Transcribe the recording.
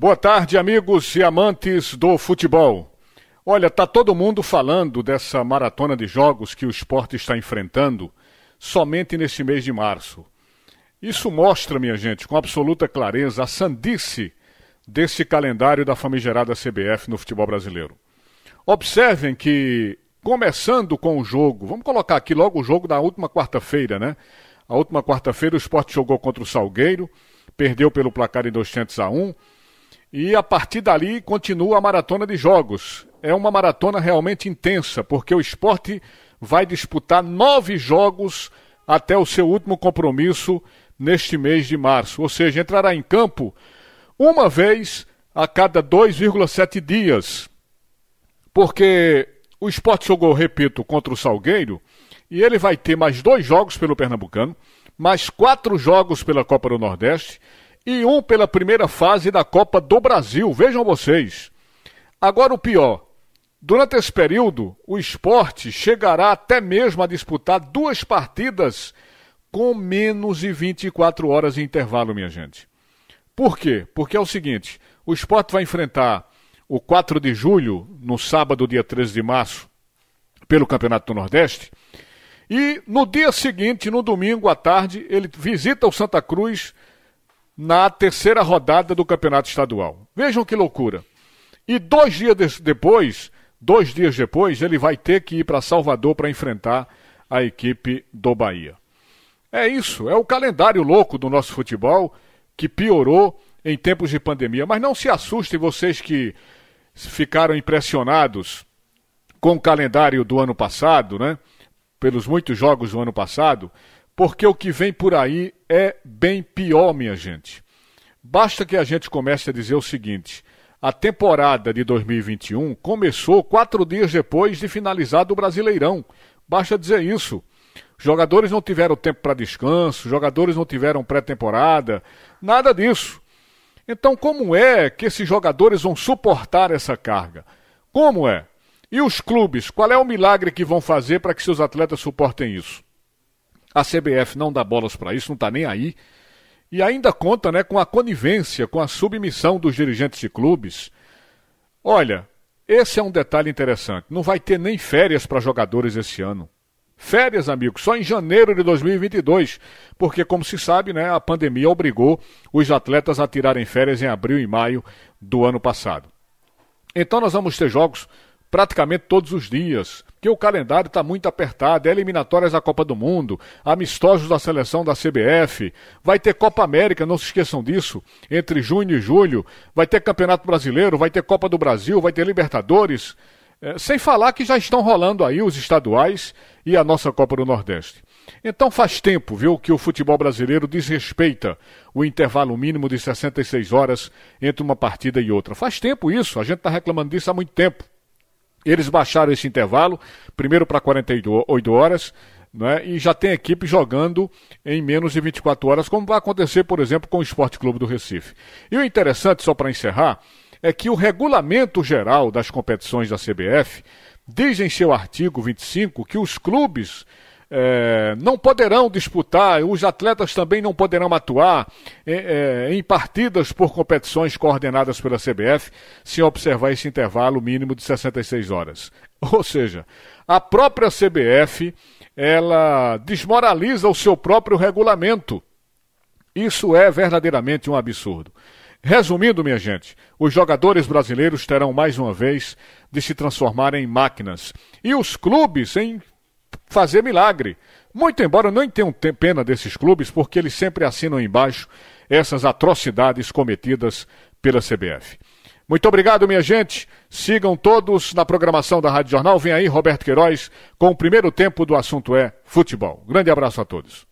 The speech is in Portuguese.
Boa tarde, amigos e amantes do futebol. Olha, tá todo mundo falando dessa maratona de jogos que o esporte está enfrentando somente neste mês de março. Isso mostra, minha gente, com absoluta clareza a sandice desse calendário da famigerada CBF no futebol brasileiro. Observem que, começando com o jogo, vamos colocar aqui logo o jogo da última quarta-feira, né? A última quarta-feira o esporte jogou contra o Salgueiro, perdeu pelo placar em 200 a 1 e a partir dali continua a maratona de jogos. É uma maratona realmente intensa, porque o esporte vai disputar nove jogos até o seu último compromisso neste mês de março. Ou seja, entrará em campo uma vez a cada 2,7 dias. Porque o esporte jogou, repito, contra o Salgueiro e ele vai ter mais dois jogos pelo Pernambucano, mais quatro jogos pela Copa do Nordeste e um pela primeira fase da Copa do Brasil. Vejam vocês. Agora o pior. Durante esse período, o esporte chegará até mesmo a disputar duas partidas com menos de 24 horas de intervalo, minha gente. Por quê? Porque é o seguinte: o esporte vai enfrentar o 4 de julho, no sábado, dia 13 de março, pelo Campeonato do Nordeste. E no dia seguinte, no domingo à tarde, ele visita o Santa Cruz na terceira rodada do campeonato estadual. Vejam que loucura. E dois dias depois, dois dias depois, ele vai ter que ir para Salvador para enfrentar a equipe do Bahia. É isso, é o calendário louco do nosso futebol que piorou em tempos de pandemia. Mas não se assustem vocês que ficaram impressionados com o calendário do ano passado, né? Pelos muitos jogos do ano passado, porque o que vem por aí é bem pior, minha gente. Basta que a gente comece a dizer o seguinte: a temporada de 2021 começou quatro dias depois de finalizado o Brasileirão. Basta dizer isso. Jogadores não tiveram tempo para descanso, jogadores não tiveram pré-temporada, nada disso. Então, como é que esses jogadores vão suportar essa carga? Como é? E os clubes, qual é o milagre que vão fazer para que seus atletas suportem isso? A CBF não dá bolas para isso, não está nem aí. E ainda conta né, com a conivência, com a submissão dos dirigentes de clubes. Olha, esse é um detalhe interessante. Não vai ter nem férias para jogadores esse ano. Férias, amigos, só em janeiro de 2022, porque, como se sabe, né, a pandemia obrigou os atletas a tirarem férias em abril e maio do ano passado. Então, nós vamos ter jogos praticamente todos os dias, porque o calendário está muito apertado, é eliminatórias da Copa do Mundo, amistosos da seleção da CBF, vai ter Copa América, não se esqueçam disso, entre junho e julho, vai ter Campeonato Brasileiro, vai ter Copa do Brasil, vai ter Libertadores, é, sem falar que já estão rolando aí os estaduais e a nossa Copa do Nordeste. Então faz tempo, viu, que o futebol brasileiro desrespeita o intervalo mínimo de 66 horas entre uma partida e outra. Faz tempo isso, a gente está reclamando disso há muito tempo. Eles baixaram esse intervalo, primeiro para 48 horas, né, e já tem equipe jogando em menos de 24 horas, como vai acontecer, por exemplo, com o Esporte Clube do Recife. E o interessante, só para encerrar, é que o regulamento geral das competições da CBF diz em seu artigo 25 que os clubes é, não poderão disputar, os atletas também não poderão atuar é, é, em partidas por competições coordenadas pela CBF se observar esse intervalo mínimo de 66 horas. Ou seja, a própria CBF ela desmoraliza o seu próprio regulamento. Isso é verdadeiramente um absurdo. Resumindo, minha gente, os jogadores brasileiros terão mais uma vez de se transformar em máquinas e os clubes em fazer milagre. Muito embora não tenham pena desses clubes, porque eles sempre assinam embaixo essas atrocidades cometidas pela CBF. Muito obrigado, minha gente. Sigam todos na programação da Rádio Jornal. Vem aí Roberto Queiroz com o primeiro tempo do assunto é futebol. Grande abraço a todos.